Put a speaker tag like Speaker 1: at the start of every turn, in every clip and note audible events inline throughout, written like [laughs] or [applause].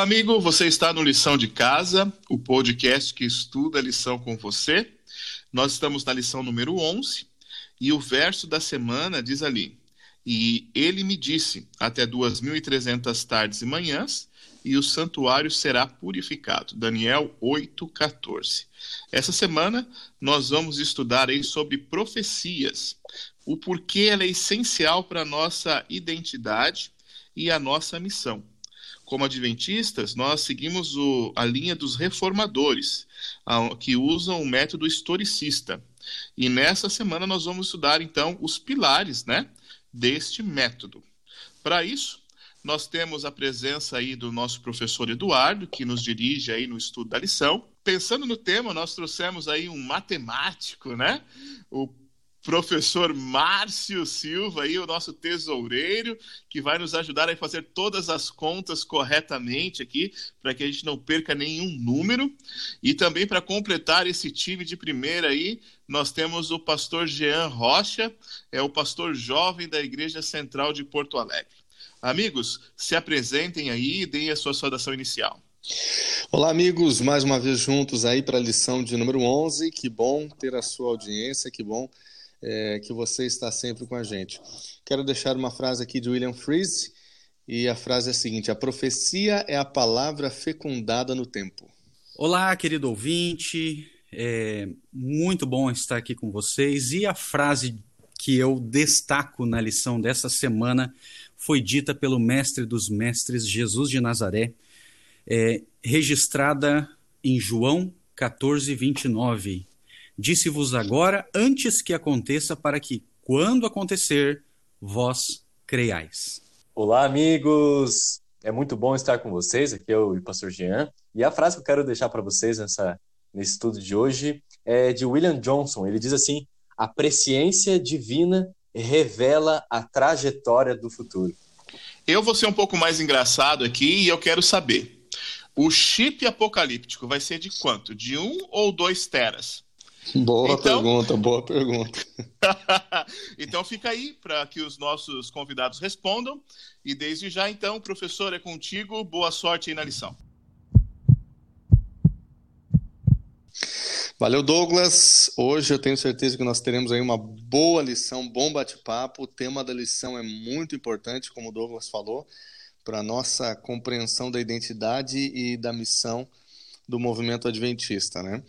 Speaker 1: Olá, amigo. Você está no Lição de Casa, o podcast que estuda a lição com você. Nós estamos na lição número 11 e o verso da semana diz ali: E ele me disse: Até 2.300 tardes e manhãs e o santuário será purificado. Daniel 8:14. Essa semana nós vamos estudar aí sobre profecias, o porquê ela é essencial para a nossa identidade e a nossa missão. Como adventistas, nós seguimos o, a linha dos reformadores, a, que usam o método historicista. E nessa semana nós vamos estudar então os pilares, né, deste método. Para isso, nós temos a presença aí do nosso professor Eduardo, que nos dirige aí no estudo da lição. Pensando no tema, nós trouxemos aí um matemático, né? O professor Márcio Silva, aí, o nosso tesoureiro, que vai nos ajudar a fazer todas as contas corretamente aqui, para que a gente não perca nenhum número. E também para completar esse time de primeira aí, nós temos o pastor Jean Rocha, é o pastor jovem da Igreja Central de Porto Alegre. Amigos, se apresentem aí e deem a sua saudação inicial.
Speaker 2: Olá, amigos, mais uma vez juntos aí para a lição de número 11. Que bom ter a sua audiência, que bom é, que você está sempre com a gente. Quero deixar uma frase aqui de William Freeze, e a frase é a seguinte: A profecia é a palavra fecundada no tempo.
Speaker 3: Olá, querido ouvinte, é muito bom estar aqui com vocês. E a frase que eu destaco na lição dessa semana foi dita pelo mestre dos mestres, Jesus de Nazaré, é, registrada em João 14, 29. Disse-vos agora, antes que aconteça, para que, quando acontecer, vós creiais.
Speaker 4: Olá, amigos! É muito bom estar com vocês. Aqui é o pastor Jean. E a frase que eu quero deixar para vocês nessa, nesse estudo de hoje é de William Johnson. Ele diz assim: A presciência divina revela a trajetória do futuro.
Speaker 1: Eu vou ser um pouco mais engraçado aqui e eu quero saber. O chip apocalíptico vai ser de quanto? De um ou dois teras?
Speaker 2: Boa então... pergunta, boa pergunta. [laughs]
Speaker 1: então fica aí para que os nossos convidados respondam. E desde já, então, professor, é contigo. Boa sorte aí na lição.
Speaker 2: Valeu, Douglas. Hoje eu tenho certeza que nós teremos aí uma boa lição, bom bate-papo. O tema da lição é muito importante, como o Douglas falou, para a nossa compreensão da identidade e da missão do movimento adventista, né?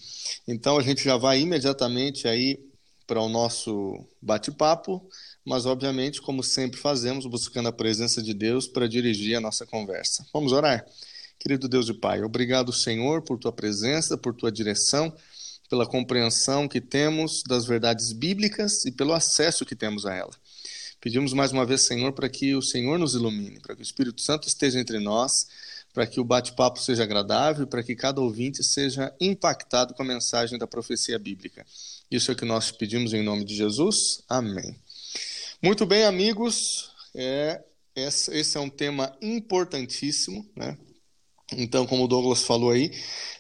Speaker 2: Então a gente já vai imediatamente aí para o nosso bate-papo, mas obviamente, como sempre fazemos, buscando a presença de Deus para dirigir a nossa conversa. Vamos orar? Querido Deus e Pai, obrigado, Senhor, por tua presença, por tua direção pela compreensão que temos das verdades bíblicas e pelo acesso que temos a ela. Pedimos mais uma vez, Senhor, para que o Senhor nos ilumine, para que o Espírito Santo esteja entre nós, para que o bate-papo seja agradável, para que cada ouvinte seja impactado com a mensagem da profecia bíblica. Isso é o que nós pedimos em nome de Jesus. Amém. Muito bem, amigos, é, esse é um tema importantíssimo, né? Então, como o Douglas falou aí,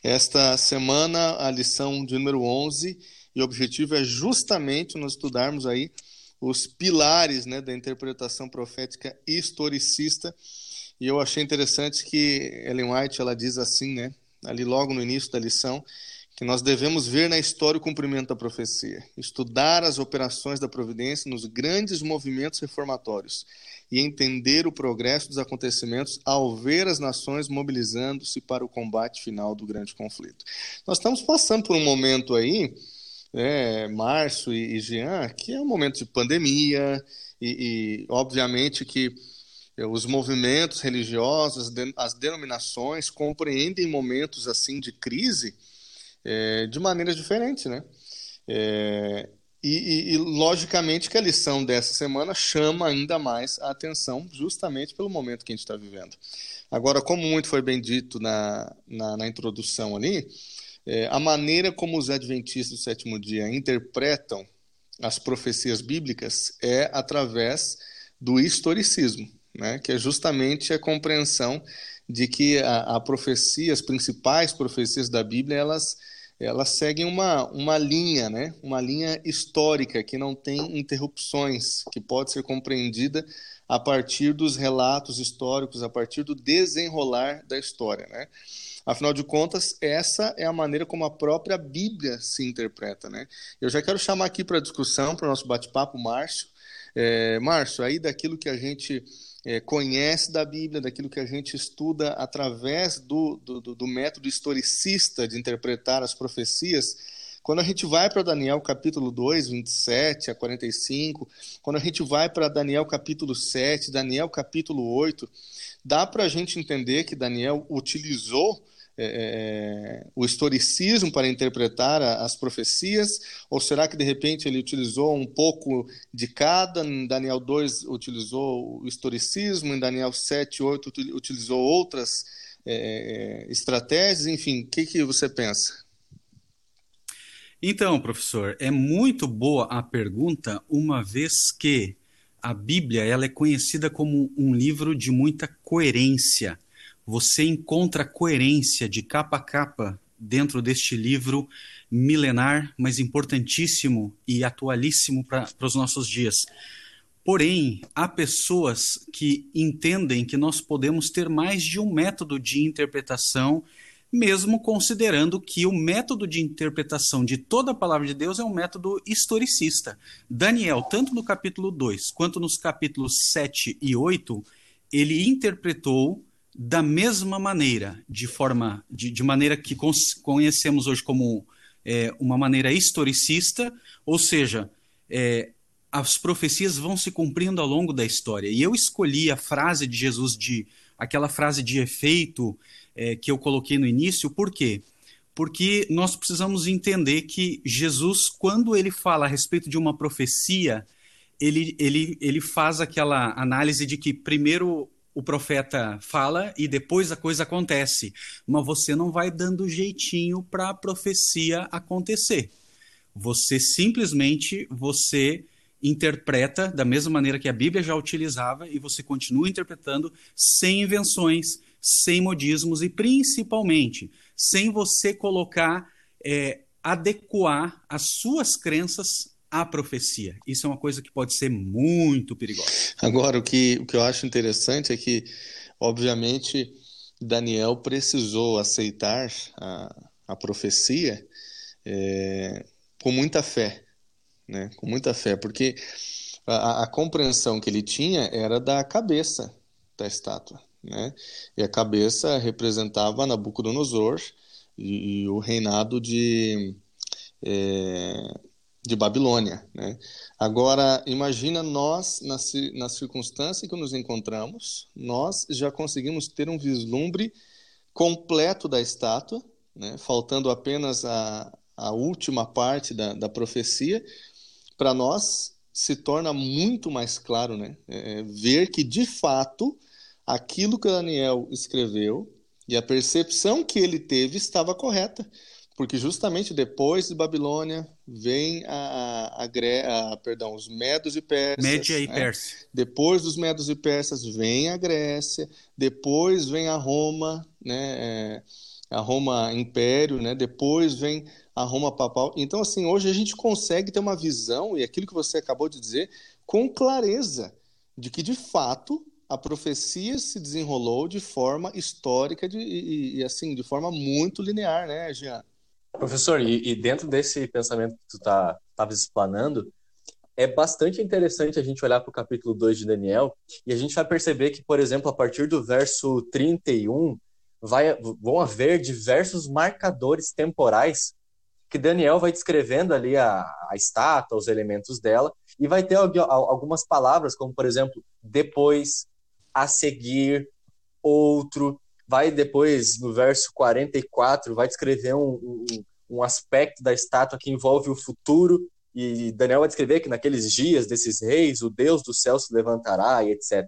Speaker 2: esta semana a lição de número 11 e o objetivo é justamente nós estudarmos aí os pilares né, da interpretação profética historicista. E eu achei interessante que Ellen White ela diz assim, né, ali logo no início da lição, que nós devemos ver na história o cumprimento da profecia, estudar as operações da providência nos grandes movimentos reformatórios e entender o progresso dos acontecimentos ao ver as nações mobilizando-se para o combate final do grande conflito. Nós estamos passando por um momento aí, é, Márcio e, e Jean, que é um momento de pandemia e, e obviamente que os movimentos religiosos, as denominações compreendem momentos assim de crise é, de maneira diferente, né? É, e, e, e, logicamente que a lição dessa semana chama ainda mais a atenção, justamente pelo momento que a gente está vivendo. Agora, como muito foi bem dito na, na, na introdução ali, é, a maneira como os adventistas do sétimo dia interpretam as profecias bíblicas é através do historicismo, né, que é justamente a compreensão de que a, a profecia, as principais profecias da Bíblia, elas elas seguem uma, uma linha, né? uma linha histórica que não tem interrupções, que pode ser compreendida a partir dos relatos históricos, a partir do desenrolar da história, né? Afinal de contas, essa é a maneira como a própria Bíblia se interpreta, né? Eu já quero chamar aqui para discussão, para o nosso bate-papo, Márcio. É, Márcio, aí daquilo que a gente é, conhece da Bíblia, daquilo que a gente estuda através do, do, do método historicista de interpretar as profecias, quando a gente vai para Daniel capítulo 2, 27 a 45, quando a gente vai para Daniel capítulo 7, Daniel capítulo 8, dá para a gente entender que Daniel utilizou é, é, o historicismo para interpretar as profecias? Ou será que de repente ele utilizou um pouco de cada? Em Daniel 2 utilizou o historicismo, em Daniel 7, 8 utilizou outras é, é, estratégias? Enfim, o que, que você pensa?
Speaker 3: Então, professor, é muito boa a pergunta, uma vez que a Bíblia ela é conhecida como um livro de muita coerência. Você encontra coerência de capa a capa dentro deste livro milenar, mas importantíssimo e atualíssimo para os nossos dias. Porém, há pessoas que entendem que nós podemos ter mais de um método de interpretação mesmo considerando que o método de interpretação de toda a palavra de Deus é um método historicista. Daniel, tanto no capítulo 2 quanto nos capítulos 7 e 8, ele interpretou da mesma maneira, de forma de, de maneira que conhecemos hoje como é, uma maneira historicista, ou seja, é, as profecias vão se cumprindo ao longo da história. E eu escolhi a frase de Jesus de aquela frase de efeito é, que eu coloquei no início, por quê? Porque nós precisamos entender que Jesus, quando ele fala a respeito de uma profecia, ele, ele, ele faz aquela análise de que primeiro o profeta fala e depois a coisa acontece, mas você não vai dando jeitinho para a profecia acontecer. Você simplesmente você interpreta da mesma maneira que a Bíblia já utilizava e você continua interpretando sem invenções, sem modismos e principalmente sem você colocar, é, adequar as suas crenças à profecia. Isso é uma coisa que pode ser muito perigosa.
Speaker 2: Agora, o que, o que eu acho interessante é que, obviamente, Daniel precisou aceitar a, a profecia é, com muita fé, né? com muita fé, porque a, a compreensão que ele tinha era da cabeça da estátua né? E a cabeça representava Nabucodonosor e, e o reinado de, é, de Babilônia, né? Agora, imagina nós, na, na circunstância que nos encontramos, nós já conseguimos ter um vislumbre completo da estátua, né? faltando apenas a, a última parte da, da profecia, para nós se torna muito mais claro né? É, ver que, de fato, aquilo que Daniel escreveu e a percepção que ele teve estava correta, porque justamente depois de Babilônia vem a, a, a, a perdão, os Medos e Persas.
Speaker 3: Média e né? Pérsia.
Speaker 2: Depois dos Medos e Persas vem a Grécia, depois vem a Roma, né? É, a Roma Império, né? Depois vem a Roma Papal. Então, assim, hoje a gente consegue ter uma visão, e aquilo que você acabou de dizer, com clareza, de que de fato a profecia se desenrolou de forma histórica de, e, e, assim de forma muito linear, né, Jean?
Speaker 4: Professor, e, e dentro desse pensamento que tu tá estava explanando, é bastante interessante a gente olhar para o capítulo 2 de Daniel e a gente vai perceber que, por exemplo, a partir do verso 31, vai, vão haver diversos marcadores temporais que Daniel vai descrevendo ali a, a estátua, os elementos dela, e vai ter algumas palavras, como, por exemplo, depois, a seguir, outro. Vai depois, no verso 44, vai descrever um, um, um aspecto da estátua que envolve o futuro. E Daniel vai descrever que naqueles dias desses reis, o Deus do céu se levantará e etc.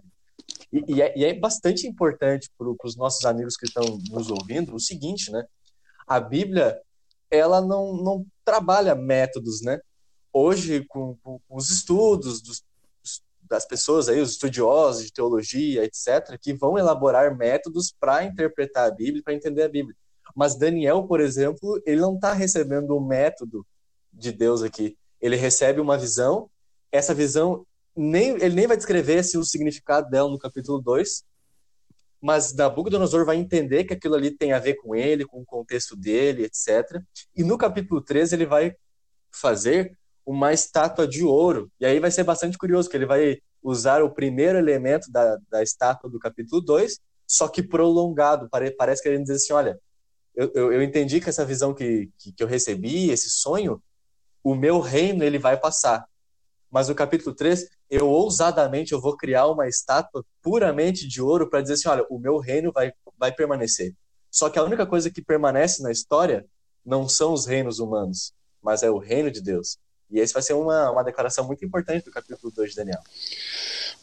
Speaker 4: E, e, é, e é, bastante importante para os nossos amigos que estão nos ouvindo o seguinte, né? A Bíblia, ela não, não trabalha métodos, né? Hoje, com, com os estudos dos, das pessoas aí, os estudiosos de teologia, etc., que vão elaborar métodos para interpretar a Bíblia, para entender a Bíblia. Mas Daniel, por exemplo, ele não está recebendo o um método de Deus aqui. Ele recebe uma visão, essa visão nem, ele nem vai descrever assim, o significado dela no capítulo 2, mas Nabucodonosor vai entender que aquilo ali tem a ver com ele, com o contexto dele, etc. E no capítulo 3 ele vai fazer uma estátua de ouro. E aí vai ser bastante curioso, que ele vai usar o primeiro elemento da, da estátua do capítulo 2, só que prolongado. Parece que ele diz assim, olha, eu, eu, eu entendi que essa visão que, que, que eu recebi, esse sonho, o meu reino ele vai passar. Mas no capítulo 3, eu ousadamente eu vou criar uma estátua puramente de ouro para dizer assim, olha, o meu reino vai, vai permanecer. Só que a única coisa que permanece na história não são os reinos humanos, mas é o reino de Deus. E esse vai ser uma, uma declaração muito importante do capítulo 2 de Daniel.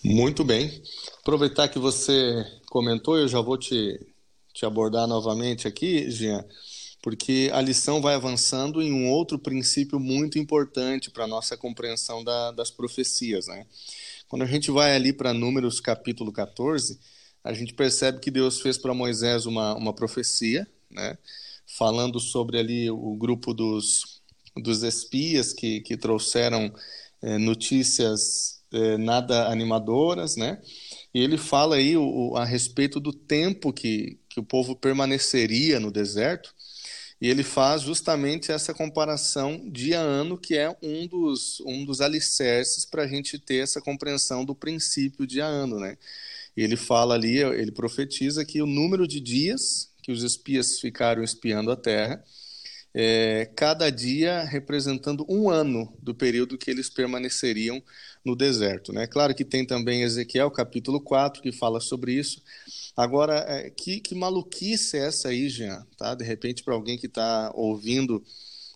Speaker 2: Muito bem. Aproveitar que você comentou, eu já vou te, te abordar novamente aqui, Jean, porque a lição vai avançando em um outro princípio muito importante para a nossa compreensão da, das profecias. Né? Quando a gente vai ali para Números capítulo 14, a gente percebe que Deus fez para Moisés uma, uma profecia, né? falando sobre ali o grupo dos, dos espias que, que trouxeram é, notícias é, nada animadoras, né? E ele fala aí o, a respeito do tempo que, que o povo permaneceria no deserto, e ele faz justamente essa comparação dia a ano, que é um dos, um dos alicerces para a gente ter essa compreensão do princípio dia a ano, né? Ele fala ali, ele profetiza que o número de dias que os espias ficaram espiando a terra, é, cada dia representando um ano do período que eles permaneceriam no deserto. Né? Claro que tem também Ezequiel, capítulo 4, que fala sobre isso, Agora, é, que, que maluquice é essa aí, Jean? Tá? De repente, para alguém que está ouvindo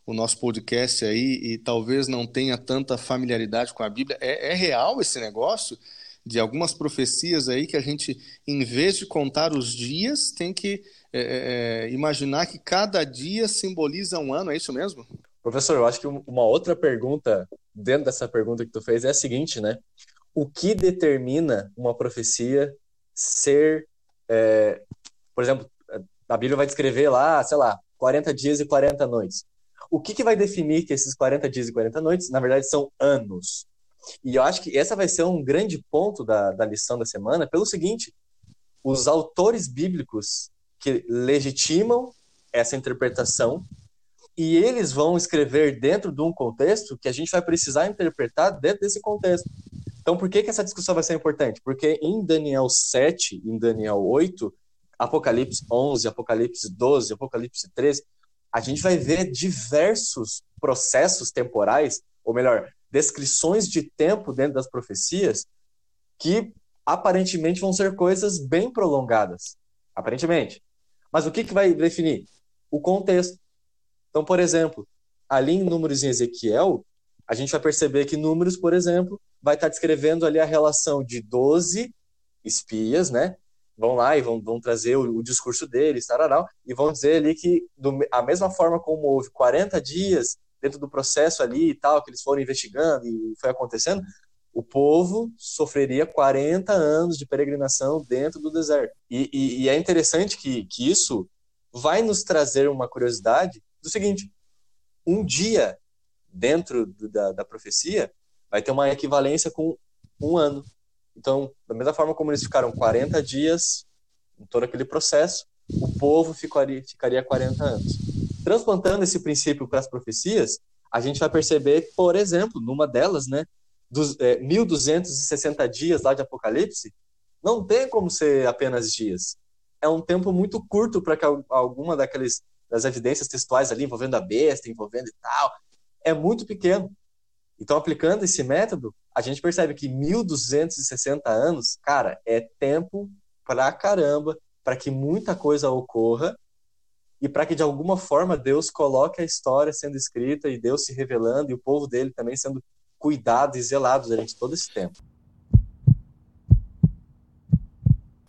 Speaker 2: o nosso podcast aí e talvez não tenha tanta familiaridade com a Bíblia, é, é real esse negócio de algumas profecias aí que a gente, em vez de contar os dias, tem que é, é, é imaginar que cada dia simboliza um ano, é isso mesmo?
Speaker 4: Professor, eu acho que uma outra pergunta dentro dessa pergunta que tu fez é a seguinte, né? O que determina uma profecia ser é, por exemplo, a Bíblia vai descrever lá, sei lá, 40 dias e 40 noites. O que, que vai definir que esses 40 dias e 40 noites, na verdade, são anos? E eu acho que essa vai ser um grande ponto da, da lição da semana, pelo seguinte: os autores bíblicos que legitimam essa interpretação e eles vão escrever dentro de um contexto que a gente vai precisar interpretar dentro desse contexto. Então, por que, que essa discussão vai ser importante? Porque em Daniel 7, em Daniel 8, Apocalipse 11, Apocalipse 12, Apocalipse 13, a gente vai ver diversos processos temporais, ou melhor, descrições de tempo dentro das profecias, que aparentemente vão ser coisas bem prolongadas. Aparentemente. Mas o que, que vai definir? O contexto. Então, por exemplo, ali em Números em Ezequiel, a gente vai perceber que Números, por exemplo, vai estar descrevendo ali a relação de 12 espias, né? Vão lá e vão, vão trazer o, o discurso deles, tararau, e vão dizer ali que, do, a mesma forma como houve 40 dias dentro do processo ali e tal, que eles foram investigando e foi acontecendo, o povo sofreria 40 anos de peregrinação dentro do deserto. E, e, e, é interessante que, que isso vai nos trazer uma curiosidade do seguinte: um dia dentro do, da, da profecia vai ter uma equivalência com um ano. Então, da mesma forma como eles ficaram 40 dias em todo aquele processo, o povo ficaria, ficaria 40 anos. Transplantando esse princípio para as profecias, a gente vai perceber, por exemplo, numa delas, né, dos é, 1260 dias lá de Apocalipse, não tem como ser apenas dias. É um tempo muito curto para que alguma daquelas das evidências textuais ali envolvendo a besta, envolvendo e tal, é muito pequeno. Então, aplicando esse método, a gente percebe que 1260 anos, cara, é tempo pra caramba para que muita coisa ocorra e para que de alguma forma Deus coloque a história sendo escrita e Deus se revelando e o povo dele também sendo cuidado e zelado durante todo esse tempo.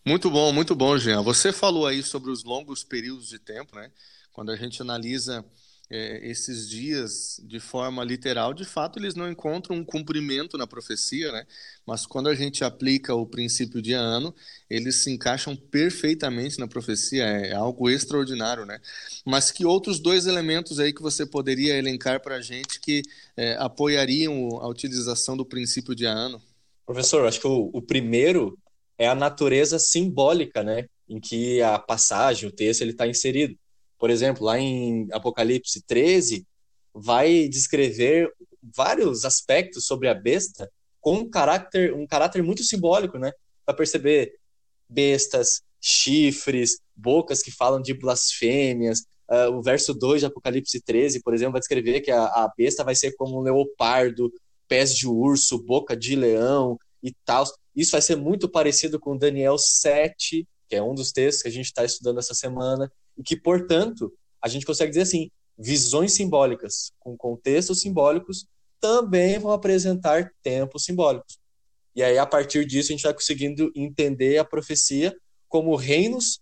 Speaker 2: Muito bom, muito bom, Jean. Você falou aí sobre os longos períodos de tempo, né? Quando a gente analisa é, esses dias de forma literal, de fato eles não encontram um cumprimento na profecia, né? Mas quando a gente aplica o princípio de ano, eles se encaixam perfeitamente na profecia, é, é algo extraordinário, né? Mas que outros dois elementos aí que você poderia elencar para a gente que é, apoiariam a utilização do princípio de ano?
Speaker 4: Professor, acho que o, o primeiro é a natureza simbólica, né? Em que a passagem, o texto, ele está inserido. Por exemplo, lá em Apocalipse 13, vai descrever vários aspectos sobre a besta com um caráter, um caráter muito simbólico, né? Para perceber bestas, chifres, bocas que falam de blasfêmias. Uh, o verso 2 de Apocalipse 13, por exemplo, vai descrever que a, a besta vai ser como um leopardo, pés de urso, boca de leão e tal. Isso vai ser muito parecido com Daniel 7, que é um dos textos que a gente está estudando essa semana, e que, portanto, a gente consegue dizer assim: visões simbólicas com contextos simbólicos também vão apresentar tempos simbólicos. E aí, a partir disso, a gente vai conseguindo entender a profecia como reinos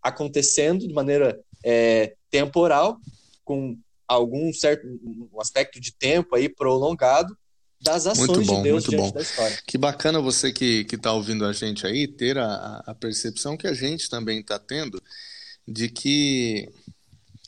Speaker 4: acontecendo de maneira é, temporal, com algum certo um aspecto de tempo aí prolongado, das ações muito bom, de Deus muito bom. da história.
Speaker 2: Que bacana você que está ouvindo a gente aí ter a, a percepção que a gente também está tendo de que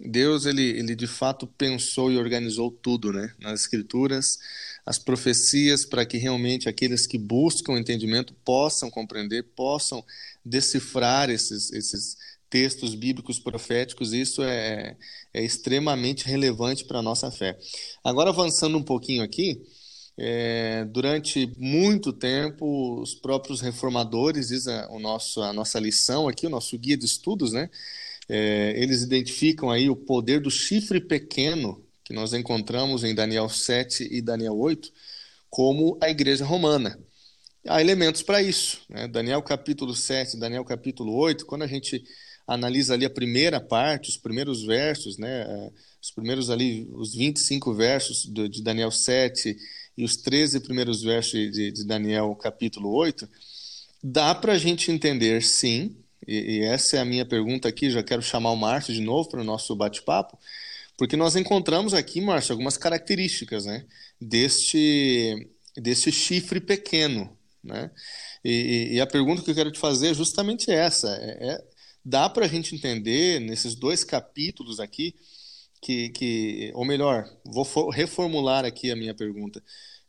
Speaker 2: Deus ele, ele de fato pensou e organizou tudo, né? Nas escrituras, as profecias para que realmente aqueles que buscam entendimento possam compreender, possam decifrar esses, esses textos bíblicos proféticos. Isso é, é extremamente relevante para a nossa fé. Agora avançando um pouquinho aqui, é, durante muito tempo os próprios reformadores, diz a, o nosso, a nossa lição aqui, o nosso guia de estudos, né? É, eles identificam aí o poder do chifre pequeno, que nós encontramos em Daniel 7 e Daniel 8, como a igreja romana. Há elementos para isso. Né? Daniel capítulo 7, Daniel capítulo 8, quando a gente analisa ali a primeira parte, os primeiros versos, né? É, os primeiros ali, os 25 versos de Daniel 7 e os 13 primeiros versos de, Daniel capítulo 8, dá para a gente entender, sim, e, e, essa é a minha pergunta aqui, já quero chamar o Márcio de novo para o nosso bate-papo, porque nós encontramos aqui, Márcio, algumas características né, deste, deste chifre pequeno. Né? E, e, a pergunta que eu quero te fazer é justamente essa. É, é dá para a gente entender nesses dois capítulos aqui que, que ou melhor, vou reformular aqui a minha pergunta.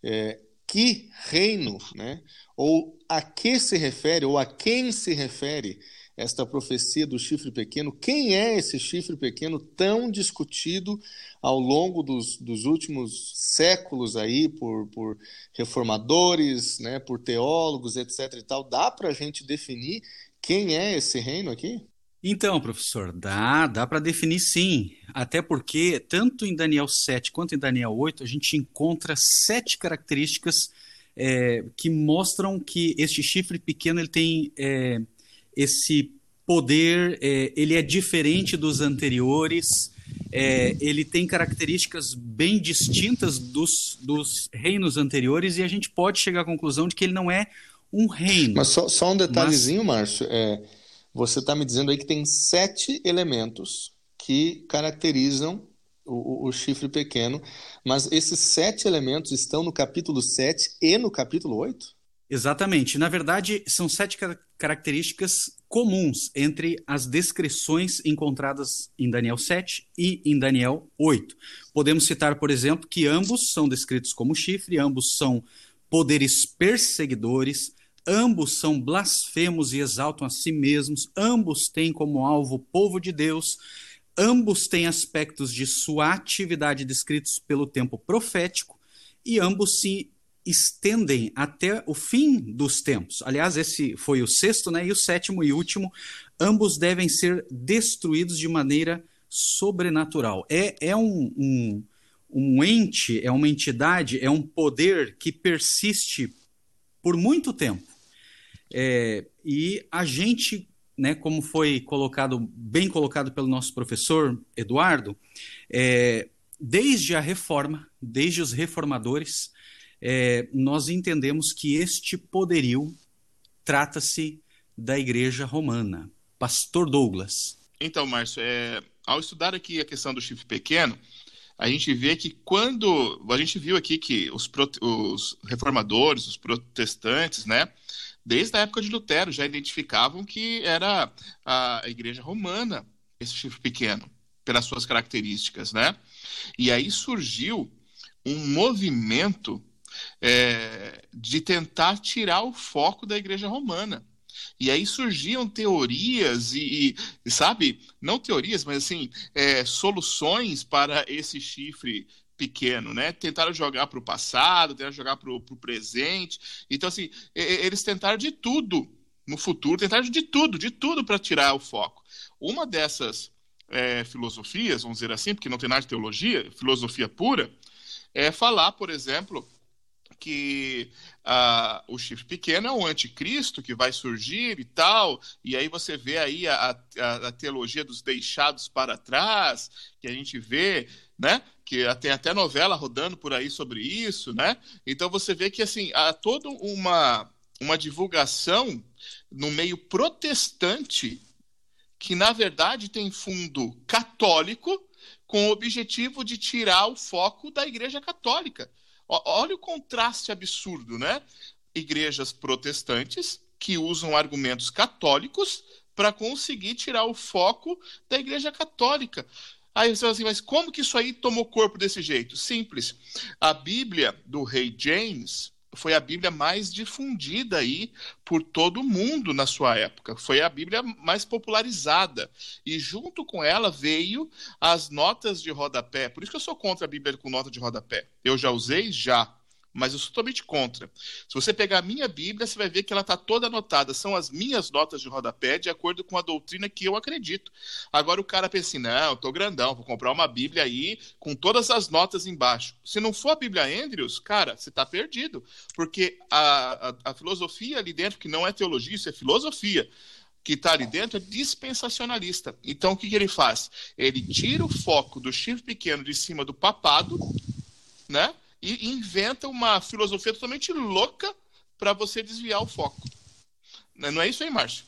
Speaker 2: É, que reino, né, ou a que se refere, ou a quem se refere esta profecia do chifre pequeno. Quem é esse chifre pequeno tão discutido ao longo dos, dos últimos séculos aí por, por reformadores, né, por teólogos, etc. e tal? Dá para a gente definir quem é esse reino aqui?
Speaker 3: Então, professor, dá, dá para definir sim. Até porque, tanto em Daniel 7 quanto em Daniel 8, a gente encontra sete características é, que mostram que este chifre pequeno ele tem é, esse poder, é, ele é diferente dos anteriores, é, ele tem características bem distintas dos, dos reinos anteriores e a gente pode chegar à conclusão de que ele não é um reino.
Speaker 2: Mas só, só um detalhezinho, mas... Márcio, é, você está me dizendo aí que tem sete elementos que caracterizam o, o, chifre pequeno, mas esses sete elementos estão no capítulo 7 e no capítulo 8?
Speaker 3: Exatamente. Na verdade, são sete características comuns entre as descrições encontradas em Daniel 7 e em Daniel 8. Podemos citar, por exemplo, que ambos são descritos como chifre, ambos são poderes perseguidores, ambos são blasfemos e exaltam a si mesmos, ambos têm como alvo o povo de Deus, ambos têm aspectos de sua atividade descritos pelo tempo profético e ambos se estendem até o fim dos tempos. Aliás, esse foi o sexto, né? E o sétimo e último, ambos devem ser destruídos de maneira sobrenatural. É, é um, um, um ente, é uma entidade, é um poder que persiste por muito tempo. É, e a gente, né, como foi colocado, bem colocado pelo nosso professor Eduardo, é, desde a reforma, desde os reformadores, é, nós entendemos que este poderio trata-se da Igreja Romana. Pastor Douglas.
Speaker 1: Então, Márcio, é, ao estudar aqui a questão do chifre pequeno, a gente vê que quando a gente viu aqui que os, os reformadores, os protestantes, né, desde a época de Lutero já identificavam que era a igreja romana esse chifre pequeno pelas suas características, né? E aí surgiu um movimento é, de tentar tirar o foco da igreja romana. E aí surgiam teorias e, e sabe, não teorias, mas assim, é, soluções para esse chifre pequeno, né? Tentaram jogar para o passado, tentaram jogar para o presente. Então, assim, eles tentaram de tudo no futuro, tentaram de tudo, de tudo para tirar o foco. Uma dessas é, filosofias, vamos dizer assim, porque não tem nada de teologia, filosofia pura, é falar, por exemplo, que o chifre pequeno é o anticristo que vai surgir e tal, e aí você vê aí a, a, a teologia dos deixados para trás, que a gente vê, né, que tem até novela rodando por aí sobre isso, né, então você vê que, assim, há toda uma, uma divulgação no meio protestante que, na verdade, tem fundo católico com o objetivo de tirar o foco da Igreja Católica. Olha o contraste absurdo, né? Igrejas protestantes que usam argumentos católicos para conseguir tirar o foco da Igreja Católica. Aí você fala assim, mas como que isso aí tomou corpo desse jeito? Simples. A Bíblia do rei James foi a Bíblia mais difundida aí por todo mundo na sua época. Foi a Bíblia mais popularizada. E junto com ela veio as notas de rodapé. Por isso que eu sou contra a Bíblia com nota de rodapé. Eu já usei? Já mas eu sou totalmente contra. Se você pegar a minha Bíblia, você vai ver que ela está toda anotada. São as minhas notas de rodapé, de acordo com a doutrina que eu acredito. Agora o cara pensa assim: não, eu tô grandão, vou comprar uma Bíblia aí com todas as notas embaixo. Se não for a Bíblia Andrews, cara, você está perdido. Porque a, a, a filosofia ali dentro, que não é teologia, isso é filosofia que está ali dentro é dispensacionalista. Então, o que, que, ele faz? Ele tira o foco do chifre pequeno de cima do papado, né? E inventa uma filosofia totalmente louca para você desviar o foco. Não é isso aí, Márcio?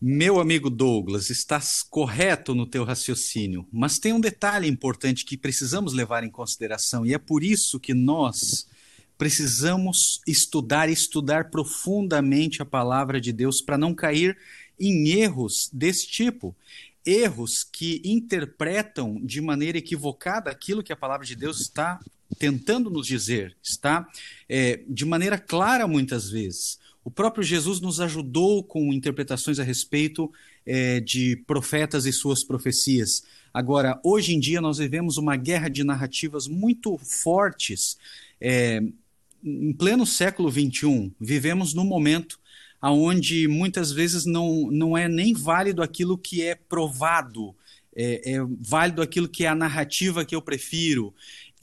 Speaker 3: Meu amigo Douglas, estás correto no teu raciocínio, mas tem um detalhe importante que precisamos levar em consideração e é por isso que nós precisamos estudar estudar profundamente a palavra de Deus para não cair em erros desse tipo erros que interpretam de maneira equivocada aquilo que a palavra de Deus está tentando nos dizer, está é, de maneira clara muitas vezes. O próprio Jesus nos ajudou com interpretações a respeito é, de profetas e suas profecias. Agora, hoje em dia, nós vivemos uma guerra de narrativas muito fortes. É, em pleno século XXI, vivemos num momento onde muitas vezes não, não é nem válido aquilo que é provado, é, é válido aquilo que é a narrativa que eu prefiro.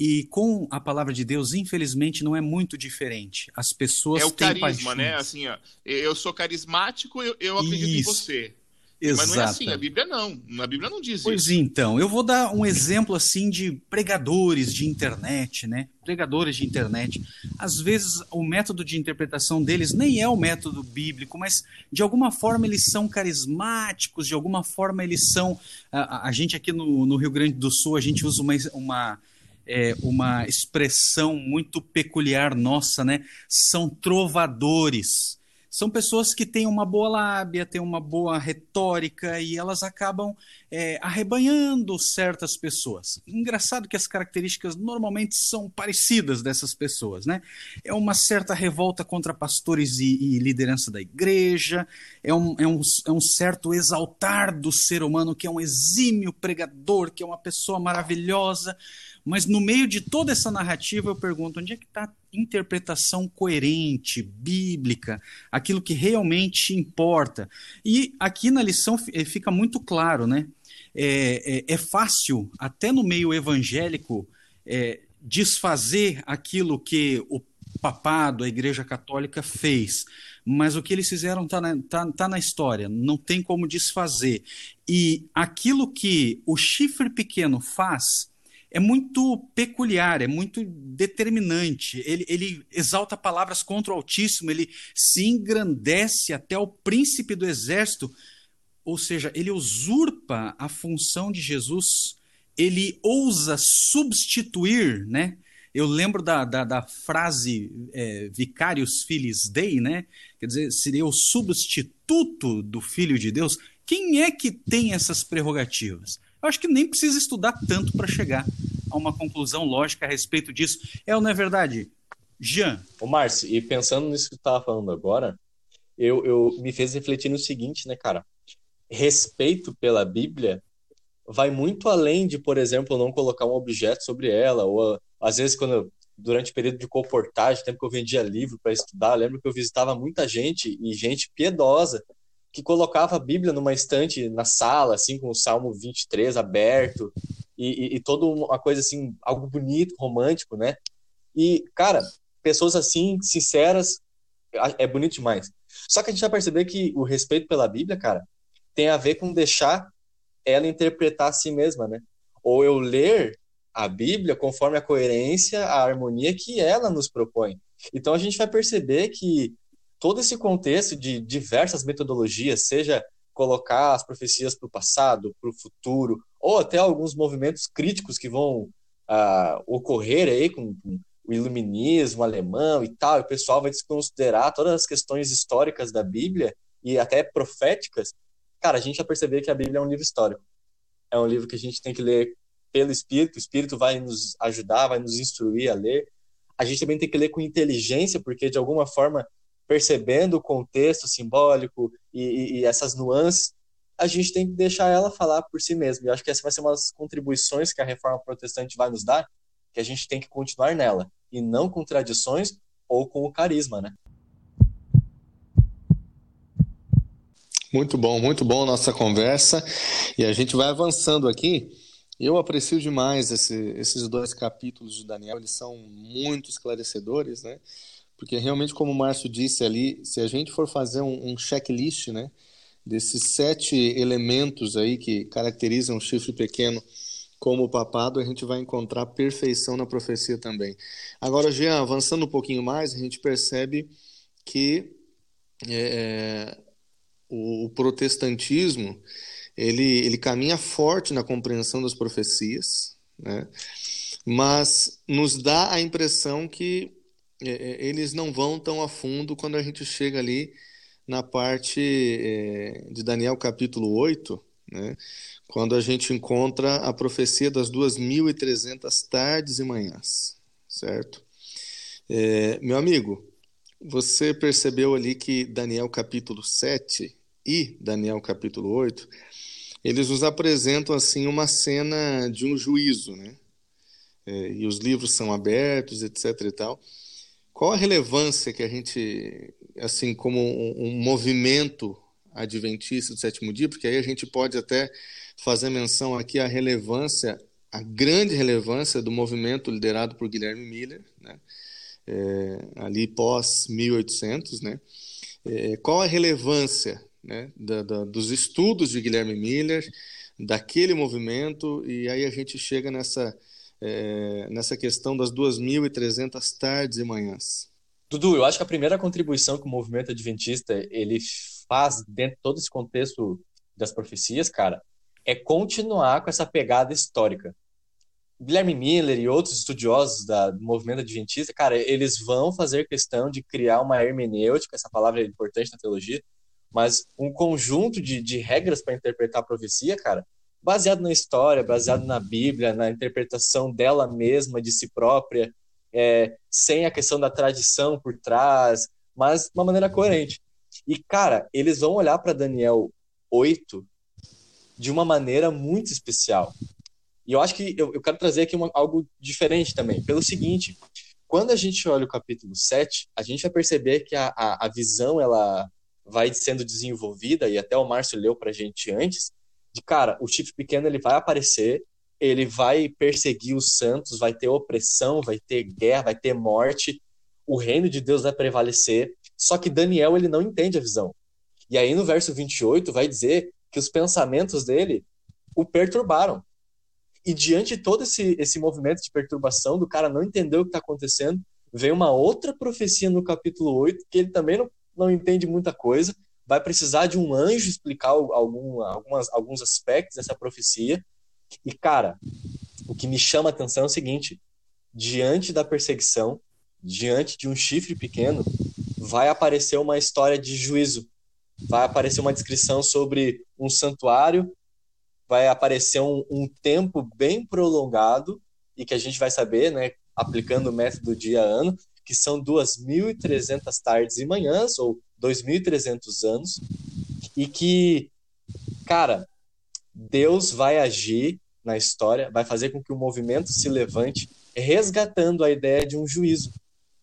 Speaker 3: E com a palavra de Deus, infelizmente, não é muito diferente. As pessoas
Speaker 1: É o
Speaker 3: têm
Speaker 1: carisma,
Speaker 3: paixões.
Speaker 1: né? Assim, ó, eu sou carismático, eu, eu acredito
Speaker 3: Isso.
Speaker 1: em você.
Speaker 3: Exato.
Speaker 1: Mas não é assim, a Bíblia não. A Bíblia não diz
Speaker 3: Pois
Speaker 1: isso.
Speaker 3: então, eu vou dar um exemplo assim de pregadores de internet, né? Pregadores de internet. Às vezes o método de interpretação deles nem é o método bíblico, mas de alguma forma eles são carismáticos, de alguma forma eles são. A, a gente aqui no, no Rio Grande do Sul, a gente usa uma, uma é, uma expressão muito peculiar nossa, né? São trovadores. São pessoas que têm uma boa lábia, têm uma boa retórica e elas acabam é, arrebanhando certas pessoas. Engraçado que as características normalmente são parecidas dessas pessoas, né? É uma certa revolta contra pastores e, e liderança da igreja, é um, é, um, é um certo exaltar do ser humano que é um exímio pregador, que é uma pessoa maravilhosa, mas no meio de toda essa narrativa, eu pergunto: onde é que está interpretação coerente, bíblica, aquilo que realmente importa? E aqui na lição fica muito claro, né? É, é, é fácil, até no meio evangélico, é, desfazer aquilo que o papado, a Igreja Católica fez. Mas o que eles fizeram está na, tá, tá na história, não tem como desfazer. E aquilo que o chifre pequeno faz é muito peculiar, é muito determinante. Ele, ele, exalta palavras contra o Altíssimo, ele se engrandece até o príncipe do exército, ou seja, ele usurpa a função de Jesus, ele ousa substituir, né? Eu lembro da, da, da frase é, Vicarius Filis Dei, né? Quer dizer, seria o substituto do Filho de Deus. Quem é que tem essas prerrogativas? Eu acho que nem precisa estudar tanto para chegar a uma conclusão lógica a respeito disso. É ou não é verdade, Jean.
Speaker 4: Ô, Márcio, e pensando nisso que tu estava falando agora, eu, eu me fez refletir no seguinte, né, cara? Respeito pela Bíblia vai muito além de, por exemplo, não colocar um objeto sobre ela, ou às vezes quando eu, durante o período de comportagem, tempo que eu vendia livro para estudar, lembro que eu visitava muita gente e gente piedosa que colocava a Bíblia numa estante na sala, assim, com o Salmo 23 aberto e, e, e toda uma coisa assim, algo bonito, romântico, né? E, cara, pessoas assim, sinceras, é bonito demais. Só que a gente vai perceber que o respeito pela Bíblia, cara, tem a ver com deixar ela interpretar a si mesma, né? Ou eu ler a Bíblia conforme a coerência, a harmonia que ela nos propõe. Então a gente vai perceber que todo esse contexto de diversas metodologias, seja colocar as profecias para o passado, para o futuro, ou até alguns movimentos críticos que vão uh, ocorrer aí com, com, o iluminismo alemão e tal, e o pessoal vai desconsiderar todas as questões históricas da Bíblia e até proféticas, cara, a gente vai perceber que a Bíblia é um livro histórico. É um livro que a gente tem que ler pelo Espírito, o Espírito vai nos ajudar, vai nos instruir a ler. A gente também tem que ler com inteligência, porque de alguma forma, percebendo o contexto simbólico e, e, essas nuances, a gente tem que deixar ela falar por si mesma. E eu acho que essa vai ser uma das contribuições que a reforma protestante vai nos dar, que a gente tem que continuar nela, e não com tradições ou com o carisma, né?
Speaker 2: Muito bom, muito bom nossa conversa. E a gente vai avançando aqui. Eu aprecio demais esse, esses dois capítulos de Daniel, eles são muito esclarecedores, né? Porque realmente, como o Márcio disse ali, se a gente for fazer um, um checklist, né? Desses sete elementos aí que caracterizam o chifre pequeno como o papado, a gente vai encontrar perfeição na profecia também. Agora, Jean, avançando um pouquinho mais, a gente percebe que é, o, o protestantismo ele, ele caminha forte na compreensão das profecias, né? mas nos dá a impressão que é, é, eles não vão tão a fundo quando a gente chega ali na parte é, de Daniel capítulo 8, né? quando a gente encontra a profecia das 2.300 tardes e manhãs, certo? É, meu amigo, você percebeu ali que Daniel capítulo 7 e Daniel capítulo 8, eles nos apresentam assim uma cena de um juízo, né? É, e os livros são abertos, etc e tal. Qual a relevância que a gente, assim, como um, um movimento adventista do sétimo dia, porque aí a gente pode até fazer menção aqui à relevância, a grande relevância do movimento liderado por Guilherme Miller, né? É, ali pós 1800, né? É, qual a relevância né, da, da, dos estudos de Guilherme Miller, daquele movimento, e aí a gente chega nessa, é, nessa questão das 2.300 tardes e manhãs.
Speaker 4: Dudu, eu acho que a primeira contribuição que o movimento adventista ele faz dentro de todo esse contexto das profecias, cara, é continuar com essa pegada histórica. Guilherme Miller e outros estudiosos da, do movimento adventista, cara, eles vão fazer questão de criar uma hermenêutica, essa palavra é importante na teologia, mas um conjunto de, de regras para interpretar a profecia, cara, baseado na história, baseado na Bíblia, na interpretação dela mesma, de si própria, é, sem a questão da tradição por trás, mas de uma maneira coerente. E, cara, eles vão olhar para Daniel 8 de uma maneira muito especial. E eu acho que eu, eu quero trazer aqui uma, algo diferente também, pelo seguinte, quando a gente olha o capítulo 7, a gente vai perceber que a, a, a visão ela vai sendo desenvolvida, e até o Márcio leu para a gente antes, de cara, o chifre pequeno ele vai aparecer, ele vai perseguir os santos, vai ter opressão, vai ter guerra, vai ter morte, o reino de Deus vai prevalecer. Só que Daniel ele não entende a visão. E aí no verso 28 vai dizer que os pensamentos dele o perturbaram. E diante de todo esse, esse movimento de perturbação, do cara não entender o que está acontecendo, vem uma outra profecia no capítulo 8 que ele também não não entende muita coisa, vai precisar de um anjo explicar algum, algumas, alguns aspectos dessa profecia. E, cara, o que me chama a atenção é o seguinte: diante da perseguição, diante de um chifre pequeno, vai aparecer uma história de juízo. Vai aparecer uma descrição sobre um santuário, vai aparecer um, um tempo bem prolongado e que a gente vai saber, né, aplicando o método dia-ano, que são 2.300 tardes e manhãs, ou 2.300 anos, e que, cara, Deus vai agir na história, vai fazer com que o movimento se levante, resgatando a ideia de um juízo,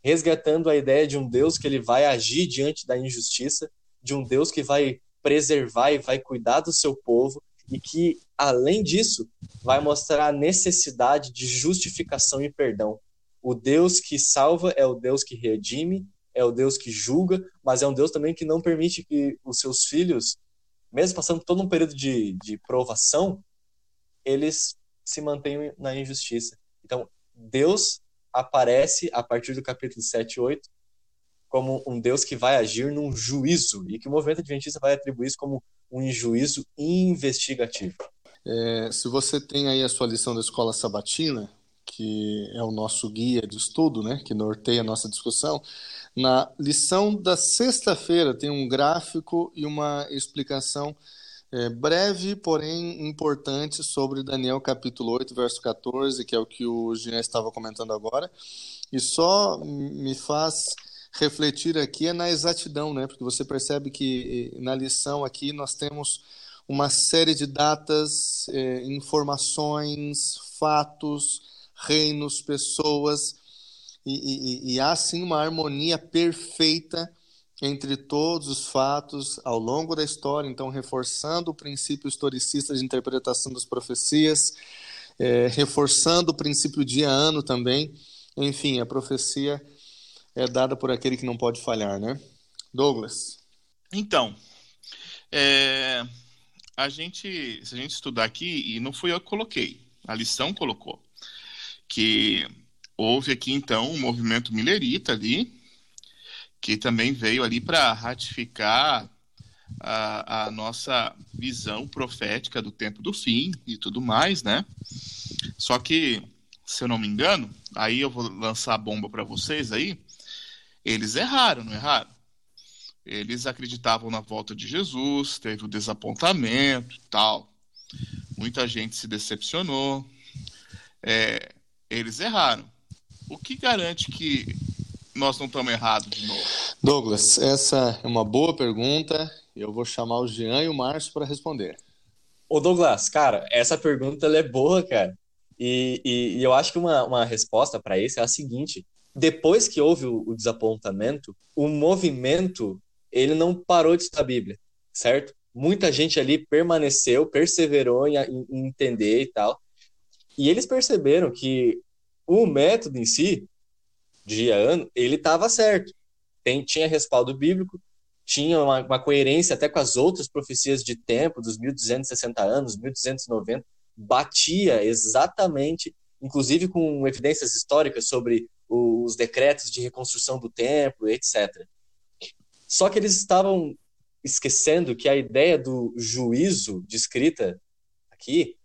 Speaker 4: resgatando a ideia de um Deus que ele vai agir diante da injustiça, de um Deus que vai preservar e vai cuidar do seu povo e que, além disso, vai mostrar a necessidade de justificação e perdão. O Deus que salva é o Deus que redime, é o Deus que julga, mas é um Deus também que não permite que os seus filhos, mesmo passando todo um período de, de provação, eles se mantenham na injustiça. Então, Deus aparece a partir do capítulo 7 e 8 como um Deus que vai agir num juízo e que o movimento adventista vai atribuir isso como um juízo investigativo.
Speaker 2: É, se você tem aí a sua lição da escola sabatina, que é o nosso guia de estudo, né, que norteia a nossa discussão, na lição da sexta-feira tem um gráfico e uma explicação é, breve, porém importante, sobre Daniel capítulo 8, verso 14, que é o que o Jean estava comentando agora, e só me faz refletir aqui é na exatidão, né? Porque você percebe que na lição aqui nós temos uma série de datas, eh, informações, fatos, reinos, pessoas, e, e, e há sim uma harmonia perfeita entre todos os fatos ao longo da história, então reforçando o princípio historicista de interpretação das profecias, eh, reforçando o princípio dia-ano também. Enfim, a profecia é dada por aquele que não pode falhar, né? Douglas.
Speaker 1: Então, é, a gente, se a gente estudar aqui, e não fui eu que coloquei, a lição colocou, que houve aqui então um movimento milerita ali, que também veio ali para ratificar a, a, nossa visão profética do tempo do fim e tudo mais, né? Só que, se eu não me engano, aí eu vou lançar a bomba para vocês aí. Eles erraram, não erraram? Eles acreditavam na volta de Jesus, teve o desapontamento e tal. Muita gente se decepcionou. É, eles erraram. O que garante que nós não estamos errados de novo?
Speaker 2: Douglas, essa é uma boa pergunta. Eu vou chamar o Jean e o Márcio para responder.
Speaker 4: Ô Douglas, cara, essa pergunta é boa, cara. E, e, e, eu acho que uma, uma resposta para isso é a seguinte: depois que houve o, o desapontamento, o movimento ele não parou de estudar a Bíblia, certo? Muita gente ali permaneceu, perseverou em, em entender e tal. E eles perceberam que o método em si, dia ano, ele estava certo. Tem, tinha respaldo bíblico, tinha uma, uma, coerência até com as outras profecias de tempo, dos 1260 anos, 1290, batia exatamente, inclusive com evidências históricas sobre os decretos de reconstrução do templo, etc. Só que eles estavam esquecendo que a ideia do juízo descrita aqui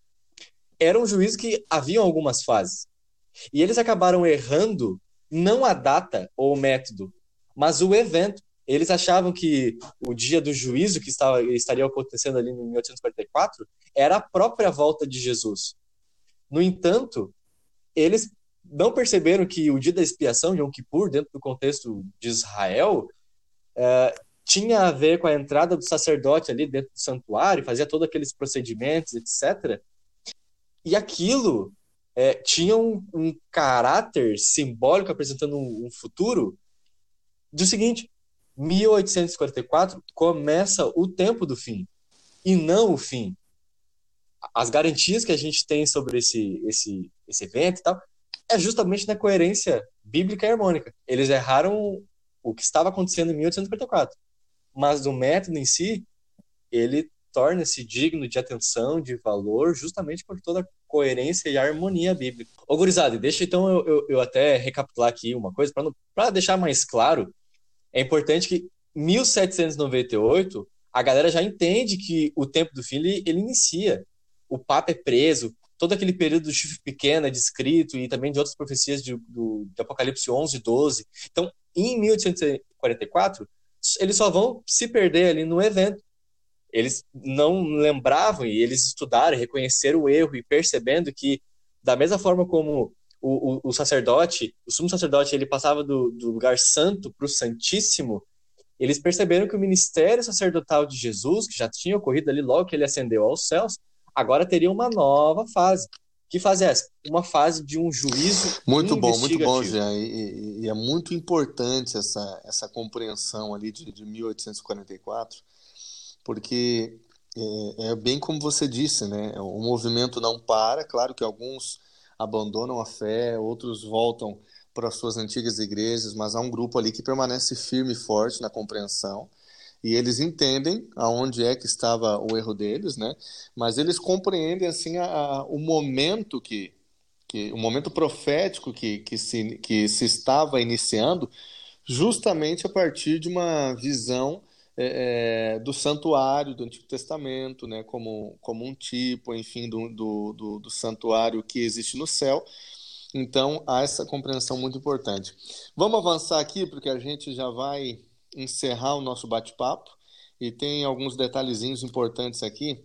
Speaker 4: era um juízo que havia algumas fases. E eles acabaram errando não a data ou o método, mas o evento. Eles achavam que o dia do juízo que estava, estaria acontecendo ali em 1844 era a própria volta de Jesus. No entanto, eles não perceberam que o dia da expiação, Yom Kippur, dentro do contexto de Israel, é, tinha a ver com a entrada do sacerdote ali dentro do santuário, fazia todos aqueles procedimentos, etc. E aquilo é, tinha um, um, caráter simbólico apresentando um, um futuro do seguinte: 1844 começa o tempo do fim e não o fim. As garantias que a gente tem sobre esse, esse, esse evento e tal é justamente na coerência bíblica e harmônica. Eles erraram o que estava acontecendo em 1854, mas o método em si, ele torna-se digno de atenção, de valor, justamente por toda coerência e harmonia bíblica. Ô, gurizada, deixa então eu, eu, eu até recapitular aqui uma coisa, para deixar mais claro, é importante que 1798, a galera já entende que o tempo do fim ele, ele inicia. O Papa é preso, todo aquele período do chifre pequeno é descrito e também de outras profecias de, do, de Apocalipse 11 e 12. Então, em 1844, eles só vão se perder ali no evento. Eles não lembravam e eles estudaram, reconheceram o erro e percebendo que, da mesma forma como o, o, o sacerdote, o sumo sacerdote, ele passava do, do lugar santo para o santíssimo, eles perceberam que o ministério sacerdotal de Jesus, que já tinha ocorrido ali logo que ele ascendeu aos céus, agora teria uma nova fase. Que fase é essa? Uma fase de um juízo
Speaker 2: Muito bom, muito bom, Jean. E, e, é muito importante essa, essa compreensão ali de, de 1844, porque é, é, bem como você disse, né? O movimento não para, claro que alguns abandonam a fé, outros voltam para suas antigas igrejas, mas há um grupo ali que permanece firme e forte na compreensão e eles entendem aonde é que estava o erro deles, né? Mas eles compreendem assim a, a, o momento que, que o momento profético que, que, se, que se estava iniciando, justamente a partir de uma visão é, é, do santuário do Antigo Testamento, né? Como, como um tipo, enfim, do, do, do, do santuário que existe no céu. Então, há essa compreensão muito importante. Vamos avançar aqui, porque a gente já vai encerrar o nosso bate-papo e tem alguns detalhezinhos importantes aqui.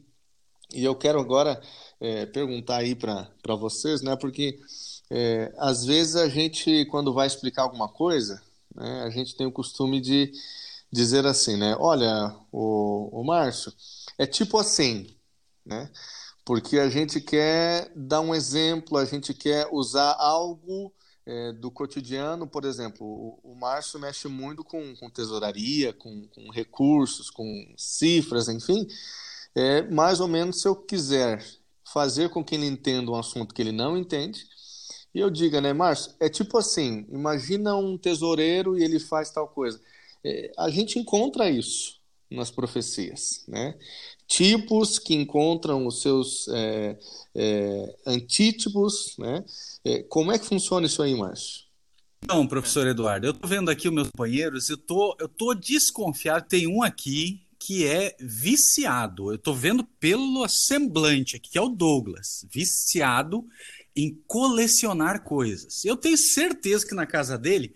Speaker 2: E eu quero agora é, perguntar aí para vocês, né? Porque é, às vezes a gente, quando vai explicar alguma coisa, né, a gente tem o costume de dizer assim, né? Olha, o, o Márcio, é tipo assim, né? Porque a gente quer dar um exemplo, a gente quer usar algo é, do cotidiano, por exemplo, o, o Márcio mexe muito com, com tesouraria, com, com, recursos, com cifras, enfim. É, mais ou menos, se eu quiser fazer com que ele entenda um assunto que ele não entende, e eu diga, né, Márcio, é tipo assim, imagina um tesoureiro e ele faz tal coisa. É, a gente encontra isso nas profecias, né? Tipos que encontram os seus é, é, antítipos, né? É, como é que funciona isso aí, Márcio?
Speaker 3: Não, professor Eduardo, eu tô vendo aqui os meus companheiros, eu tô, eu tô desconfiado, tem um aqui que é viciado, eu tô vendo pelo semblante aqui, que é o Douglas, viciado em colecionar coisas. Eu tenho certeza que na casa dele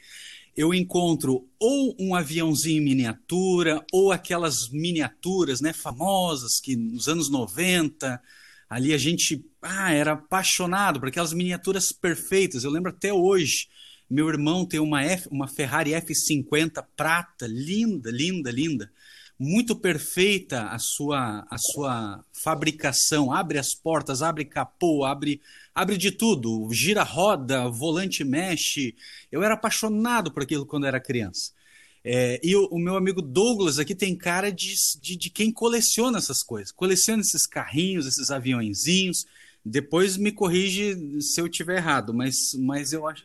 Speaker 3: eu encontro ou um aviãozinho em miniatura, ou aquelas miniaturas né, famosas que nos anos 90 Ali a gente ah, era apaixonado por aquelas miniaturas perfeitas. Eu lembro até hoje. Meu irmão tem uma, F, uma Ferrari F50 prata, linda, linda, linda. Muito perfeita a sua, a sua fabricação. Abre as portas, abre capô, abre, abre de tudo. Gira roda, volante mexe. Eu era apaixonado por aquilo quando era criança. É, e o, o, meu amigo Douglas aqui tem cara de, de, de, quem coleciona essas coisas, coleciona esses carrinhos, esses aviãozinhos. Depois me corrige se eu tiver errado, mas, mas eu acho.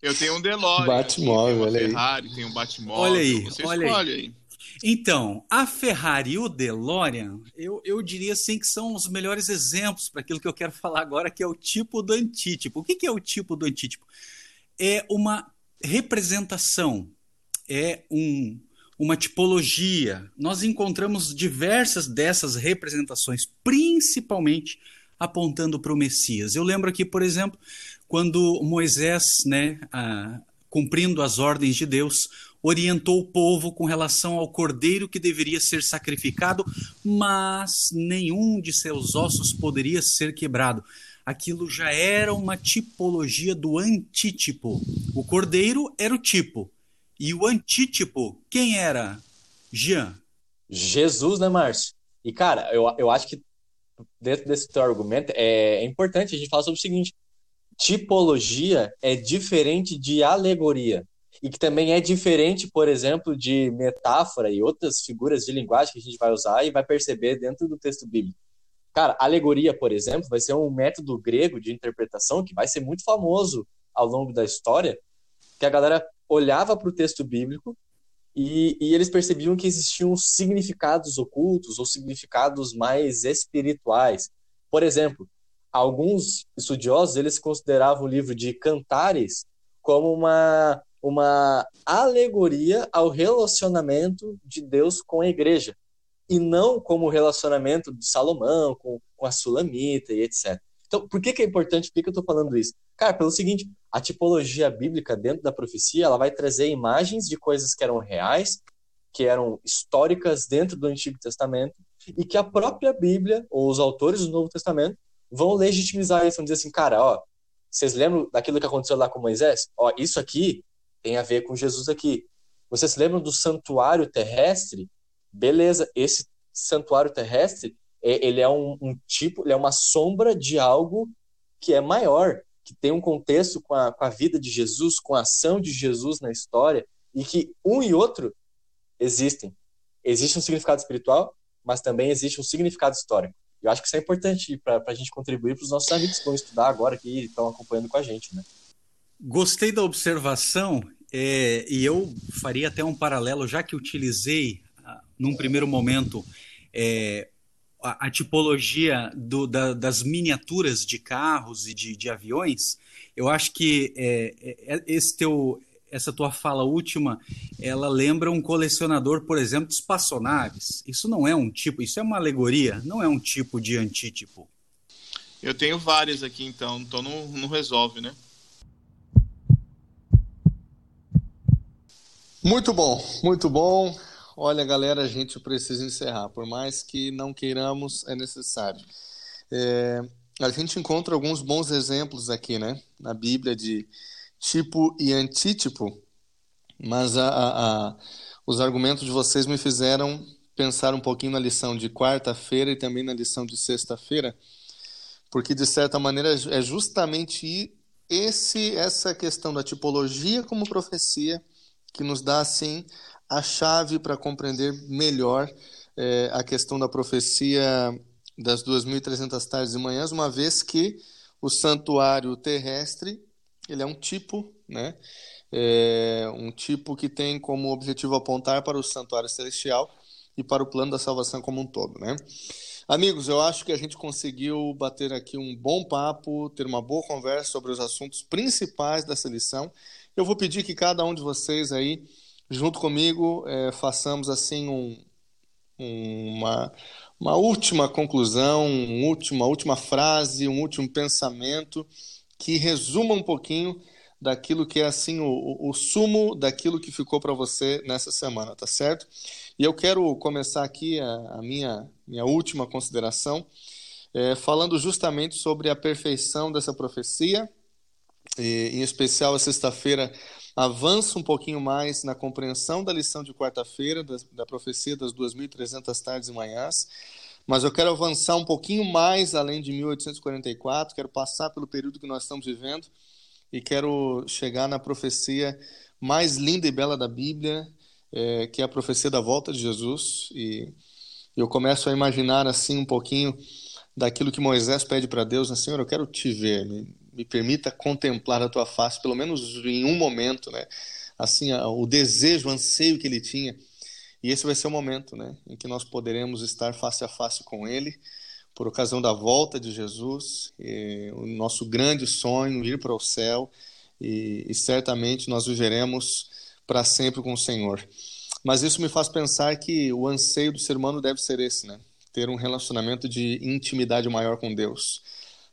Speaker 1: Eu tenho um DeLorean,
Speaker 2: Batmóvel,
Speaker 1: olha
Speaker 2: Ferrari,
Speaker 1: aí. tem um Batmóvel.
Speaker 3: Olha aí, Você olha aí. aí. Então, a Ferrari e o DeLorean, eu, eu diria assim que são os melhores exemplos para aquilo que eu quero falar agora, que é o tipo do antítipo. O que, que é o tipo do antítipo? É uma representação é um, uma tipologia. Nós encontramos diversas dessas representações, principalmente apontando para o Messias. Eu lembro aqui, por exemplo, quando Moisés, né, ah, cumprindo as ordens de Deus, orientou o povo com relação ao cordeiro que deveria ser sacrificado, mas nenhum de seus ossos poderia ser quebrado. Aquilo já era uma tipologia do antítipo. O cordeiro era o tipo, e o antítipo, quem era? Jean.
Speaker 4: Jesus, né, Márcio? E, cara, eu, eu acho que dentro desse teu argumento é, é importante a gente falar sobre o seguinte: tipologia é diferente de alegoria. E que também é diferente, por exemplo, de metáfora e outras figuras de linguagem que a gente vai usar e vai perceber dentro do texto bíblico. Cara, alegoria, por exemplo, vai ser um método grego de interpretação que vai ser muito famoso ao longo da história, que a galera olhava para o texto bíblico e, e, eles percebiam que existiam significados ocultos ou significados mais espirituais. Por exemplo, alguns estudiosos eles consideravam o livro de Cantares como uma uma alegoria ao relacionamento de Deus com a igreja e não como o relacionamento de Salomão com, com a Sulamita e etc. Então, por que, que é importante? Por que, que eu estou falando isso? Cara, pelo seguinte, a tipologia bíblica dentro da profecia, ela vai trazer imagens de coisas que eram reais, que eram históricas dentro do Antigo Testamento, e que a própria Bíblia, ou os autores do Novo Testamento, vão legitimizar isso, vão dizer assim, cara, ó, Vocês lembram daquilo que aconteceu lá com Moisés? Ó, isso aqui tem a ver com Jesus aqui. Vocês lembram do santuário terrestre? Beleza, esse santuário terrestre, é, ele é um, um tipo, ele é uma sombra de algo que é maior, que tem um contexto com a, com a vida de Jesus, com a ação de Jesus na história, e que um e outro existem. Existe um significado espiritual, mas também existe um significado histórico. Eu acho que isso é importante para a gente contribuir para os nossos amigos que vão estudar agora aqui e estão acompanhando com a gente, né?
Speaker 3: Gostei da observação é, e eu faria até um paralelo, já que utilizei, ah, num primeiro momento, é, a, a, tipologia do, da, das miniaturas de carros e de, de aviões, eu acho que é, é, é esse teu, essa tua fala última, ela lembra um colecionador, por exemplo, de espaçonaves. Isso não é um tipo, isso é uma alegoria, não é um tipo de antítipo.
Speaker 1: Eu tenho várias aqui, então, então não, não resolve, né?
Speaker 2: Muito bom, muito bom. Olha, galera, a gente precisa encerrar. Por mais que não queiramos, é necessário. É, a gente encontra alguns bons exemplos aqui, né? Na Bíblia de tipo e antítipo, mas a, a, a, os argumentos de vocês me fizeram pensar um pouquinho na lição de quarta-feira e também na lição de sexta-feira, porque de certa maneira é justamente esse essa questão da tipologia como profecia que nos dá assim a chave para compreender melhor é, a questão da profecia das 2.300 tardes e manhãs, uma vez que o santuário terrestre ele é um tipo, né? É um tipo que tem como objetivo apontar para o santuário celestial e para o plano da salvação como um todo, né? Amigos, eu acho que a gente conseguiu bater aqui um bom papo, ter uma boa conversa sobre os assuntos principais dessa lição. Eu vou pedir que cada um de vocês aí, junto comigo, é, façamos assim um, uma, uma última conclusão, um uma última frase, um último pensamento que resuma um pouquinho daquilo que é assim o, o sumo daquilo que ficou para você nessa semana, tá certo? E eu quero começar aqui a, a minha, minha última consideração é, falando justamente sobre a perfeição dessa profecia, e, em especial a sexta-feira avança um pouquinho mais na compreensão da lição de quarta-feira, da, da profecia das 2.300 tardes e manhãs, mas eu quero avançar um pouquinho mais além de 1844, quero passar pelo período que nós estamos vivendo e quero chegar na profecia mais linda e bela da Bíblia, é, que é a profecia da volta de Jesus. E eu começo a imaginar assim um pouquinho daquilo que Moisés pede para Deus, né? Senhor, eu quero te ver, me, me, permita contemplar a tua face, pelo menos em um momento, né? Assim, o desejo, o anseio que ele tinha e esse vai ser o momento né, em que nós poderemos estar face a face com Ele, por ocasião da volta de Jesus, o nosso grande sonho, ir para o céu, e, e certamente nós viveremos para sempre com o Senhor. Mas isso me faz pensar que o anseio do ser humano deve ser esse, né? Ter um relacionamento de intimidade maior com Deus.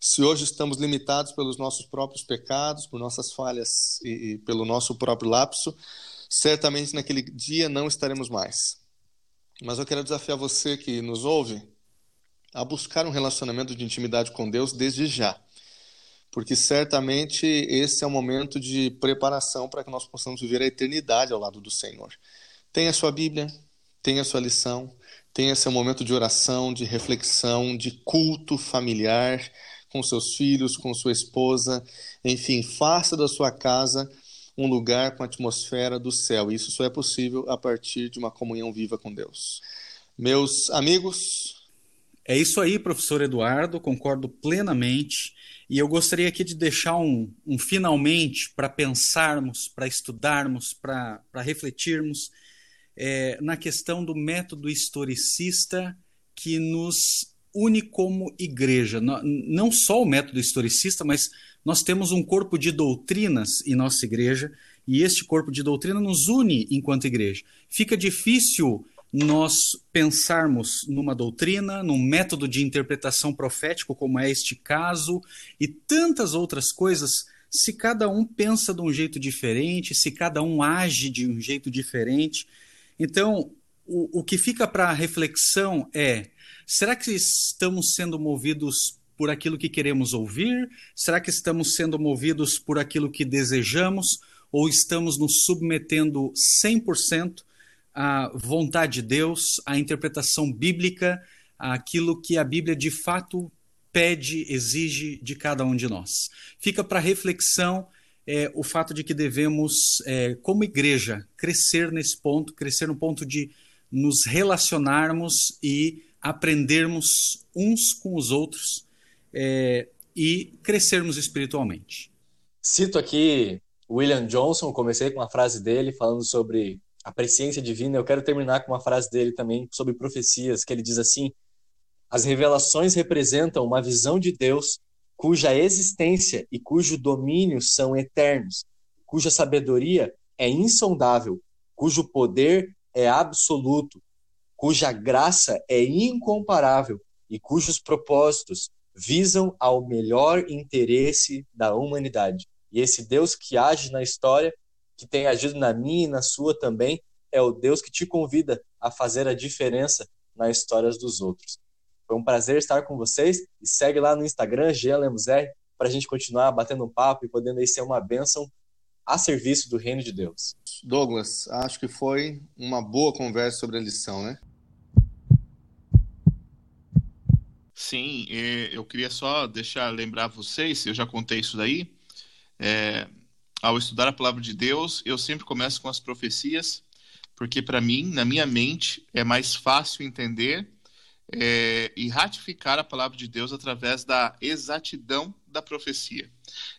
Speaker 2: Se hoje estamos limitados pelos nossos próprios pecados, por nossas falhas e, e pelo nosso próprio lapso, certamente naquele dia não estaremos mais. Mas eu quero desafiar você que nos ouve a buscar um relacionamento de intimidade com Deus desde já. Porque certamente esse é o momento de preparação para que nós possamos viver a eternidade ao lado do Senhor. Tenha sua Bíblia, tenha sua lição, tenha seu momento de oração, de reflexão, de culto familiar com seus filhos, com sua esposa, enfim, faça da sua casa um lugar com a atmosfera do céu. Isso só é possível a partir de uma comunhão viva com Deus. Meus amigos.
Speaker 3: É isso aí, professor Eduardo, concordo plenamente. E eu gostaria aqui de deixar um, um finalmente para pensarmos, para estudarmos, para refletirmos é, na questão do método historicista que nos une como igreja. Não só o método historicista, mas nós temos um corpo de doutrinas em nossa igreja e este corpo de doutrina nos une enquanto igreja. Fica difícil nós pensarmos numa doutrina, num método de interpretação profético, como é este caso, e tantas outras coisas, se cada um pensa de um jeito diferente, se cada um age de um jeito diferente. Então, o, o que fica para reflexão é: será que estamos sendo movidos por aquilo que queremos ouvir? Será que estamos sendo movidos por aquilo que desejamos? Ou estamos nos submetendo 100% à vontade de Deus, à interpretação bíblica, àquilo que a Bíblia de fato pede, exige de cada um de nós? Fica para reflexão é, o fato de que devemos, é, como igreja, crescer nesse ponto, crescer no ponto de nos relacionarmos e aprendermos uns com os outros é, e crescermos espiritualmente.
Speaker 4: Cito aqui William Johnson, comecei com uma frase dele falando sobre a presciência divina. Eu quero terminar com uma frase dele também sobre profecias, que ele diz assim: As revelações representam uma visão de Deus cuja existência e cujo domínio são eternos, cuja sabedoria é insondável, cujo poder é absoluto, cuja graça é incomparável e cujos propósitos visam ao melhor interesse da humanidade. E esse Deus que age na história, que tem agido na minha e na sua também, é o Deus que te convida a fazer a diferença nas histórias dos outros. Foi um prazer estar com vocês e segue lá no Instagram, GLMZR, para a gente continuar batendo um papo e podendo aí ser uma bênção a serviço do reino de Deus.
Speaker 2: Douglas, acho que foi uma boa conversa sobre a lição, né?
Speaker 1: Sim, eu queria só deixar lembrar vocês, eu já contei isso daí, é, ao estudar a palavra de Deus, eu sempre começo com as profecias, porque para mim, na minha mente, é mais fácil entender é, e ratificar a palavra de Deus através da exatidão da profecia.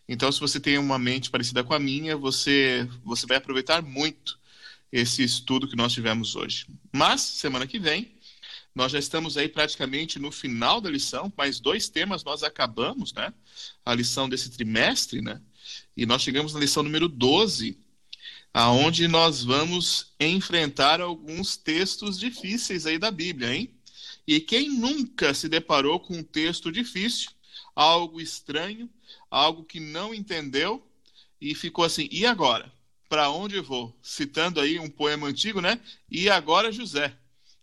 Speaker 1: Então, se você tem uma mente parecida com a minha, você, você vai aproveitar muito esse estudo que nós tivemos hoje. Mas, semana que vem, nós já estamos aí praticamente no final da lição, mais dois temas nós acabamos, né? A lição desse trimestre, né? E nós chegamos na lição número 12, aonde nós vamos enfrentar alguns textos difíceis aí da Bíblia, hein? E quem nunca se deparou com um texto difícil, algo estranho, algo que não entendeu e ficou assim: e agora? Para onde eu vou? Citando aí um poema antigo, né? E agora, José?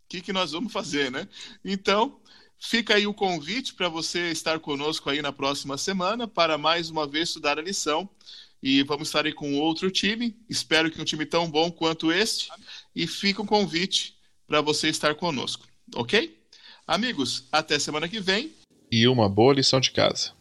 Speaker 1: O que, que nós vamos fazer, né? Então, fica aí o convite para você estar conosco aí na próxima semana para mais uma vez estudar a lição. E vamos estar aí com outro time. Espero que um time tão bom quanto este. E fica o convite para você estar conosco, ok? Amigos, até semana que vem.
Speaker 5: E uma boa lição de casa.